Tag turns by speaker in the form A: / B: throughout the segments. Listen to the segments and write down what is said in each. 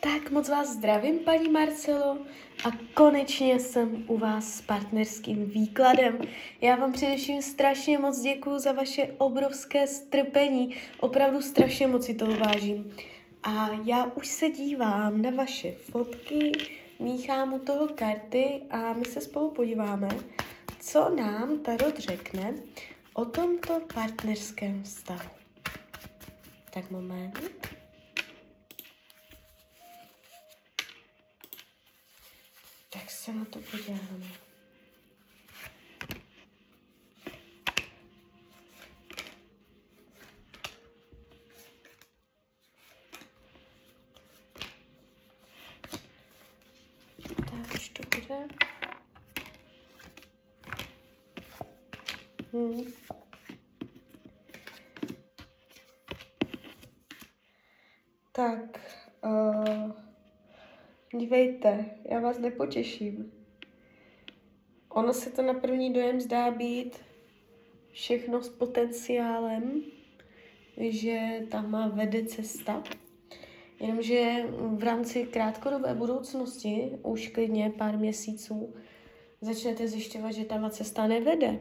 A: Tak moc vás zdravím, paní Marcelo, a konečně jsem u vás s partnerským výkladem. Já vám především strašně moc děkuji za vaše obrovské strpení, opravdu strašně moc si to vážím. A já už se dívám na vaše fotky, míchám u toho karty a my se spolu podíváme, co nám Tarot řekne o tomto partnerském vztahu. Tak moment. Tak se na to podíváme. Tak, už to bude. Hmm. Tak, uh, dívejte, já vás nepotěším. Ono se to na první dojem zdá být všechno s potenciálem, že tam má vede cesta, jenomže v rámci krátkodobé budoucnosti, už klidně pár měsíců, začnete zjišťovat, že tam cesta nevede.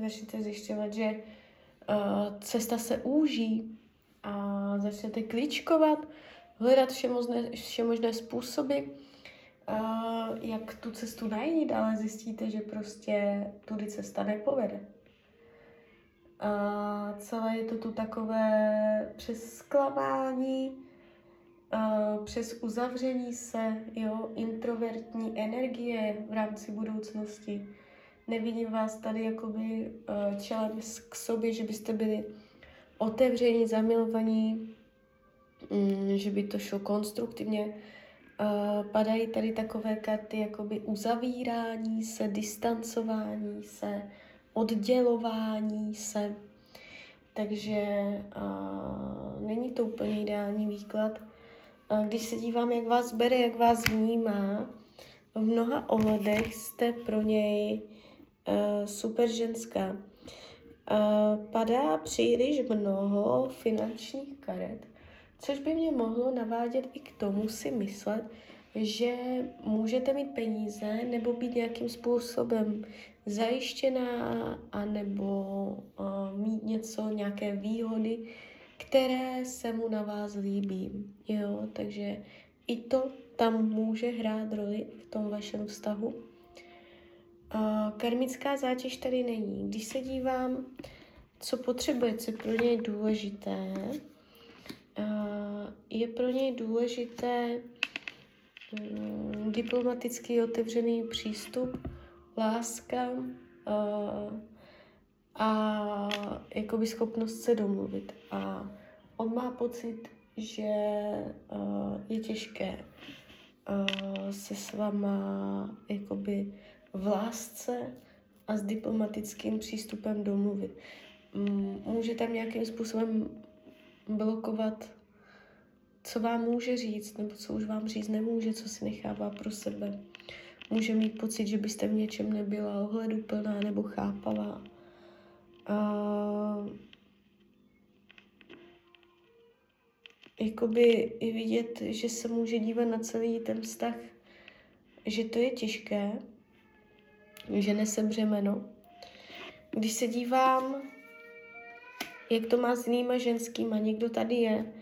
A: Začnete zjišťovat, že uh, cesta se úží, a začnete klíčkovat, hledat vše možné, vše možné způsoby, uh, jak tu cestu najít, ale zjistíte, že prostě tudy cesta nepovede. A celé je to tu takové přes zklamání, uh, přes uzavření se, jo, introvertní energie v rámci budoucnosti. Nevidím vás tady jakoby uh, čelem k sobě, že byste byli otevření, zamilovaní, že by to šlo konstruktivně. Padají tady takové karty, jakoby uzavírání se, distancování se, oddělování se. Takže není to úplně ideální výklad. Když se dívám, jak vás bere, jak vás vnímá, v mnoha ohledech jste pro něj super ženská. Padá příliš mnoho finančních karet, což by mě mohlo navádět i k tomu si myslet, že můžete mít peníze nebo být nějakým způsobem zajištěná anebo uh, mít něco, nějaké výhody, které se mu na vás líbí. Jo, takže i to tam může hrát roli v tom vašem vztahu. Uh, karmická zátěž tady není. Když se dívám, co potřebuje, co je pro něj důležité, uh, je pro něj důležité um, diplomatický otevřený přístup, láska uh, a jakoby schopnost se domluvit. A on má pocit, že uh, je těžké uh, se s váma jakoby v lásce a s diplomatickým přístupem domluvit. Může tam nějakým způsobem blokovat, co vám může říct, nebo co už vám říct nemůže, co si nechává pro sebe. Může mít pocit, že byste v něčem nebyla ohleduplná nebo chápavá. A jakoby i vidět, že se může dívat na celý ten vztah, že to je těžké, že nese břemeno. Když se dívám, jak to má s jinýma ženskýma, někdo tady je,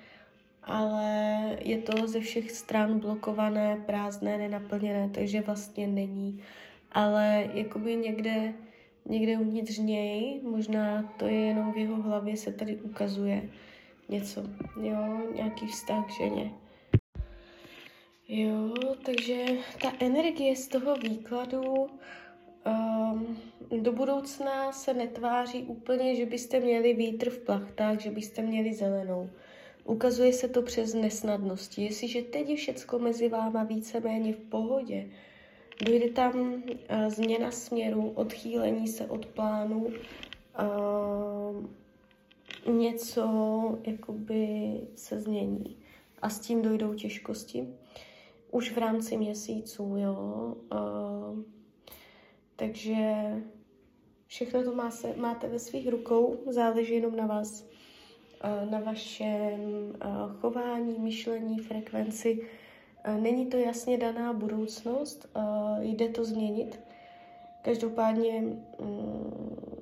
A: ale je to ze všech stran blokované, prázdné, nenaplněné, takže vlastně není. Ale jakoby někde, někde uvnitř něj, možná to je jenom v jeho hlavě, se tady ukazuje něco, jo, nějaký vztah k ženě. Jo, takže ta energie z toho výkladu Um, do budoucna se netváří úplně, že byste měli vítr v plachtách, že byste měli zelenou. Ukazuje se to přes nesnadnosti. Jestliže teď je všecko mezi váma víceméně v pohodě, dojde tam uh, změna směru, odchýlení se od plánu, uh, něco jakoby se změní. A s tím dojdou těžkosti. Už v rámci měsíců, jo. Uh, takže všechno to má se, máte ve svých rukou, záleží jenom na vás, na vašem chování, myšlení, frekvenci Není to jasně daná budoucnost, jde to změnit. Každopádně mm,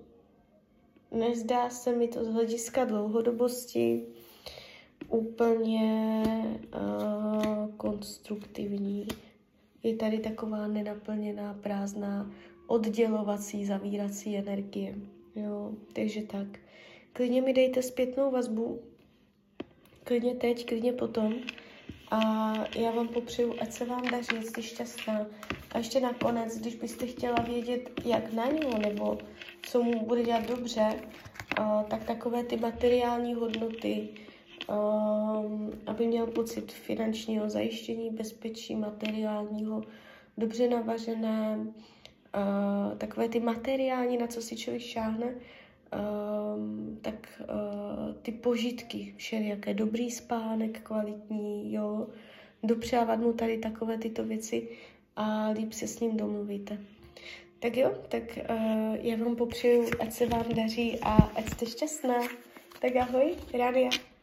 A: nezdá se mi to z hlediska dlouhodobosti úplně konstruktivní. Je tady taková nenaplněná, prázdná, oddělovací, zavírací energie. Jo, takže tak. Klidně mi dejte zpětnou vazbu, klidně teď, klidně potom. A já vám popřeju, ať se vám daří, jste šťastná. A ještě nakonec, když byste chtěla vědět, jak na něho, nebo co mu bude dělat dobře, uh, tak takové ty materiální hodnoty, um, aby měl pocit finančního zajištění, bezpečí materiálního, dobře navařené, uh, takové ty materiální, na co si člověk šáhne, um, tak uh, ty požitky všelijaké, dobrý spánek, kvalitní, jo, dopřávat mu tady takové tyto věci a líp se s ním domluvíte. Tak jo, tak uh, já vám popřeju, ať se vám daří a ať jste šťastná. Tak ahoj, rádia.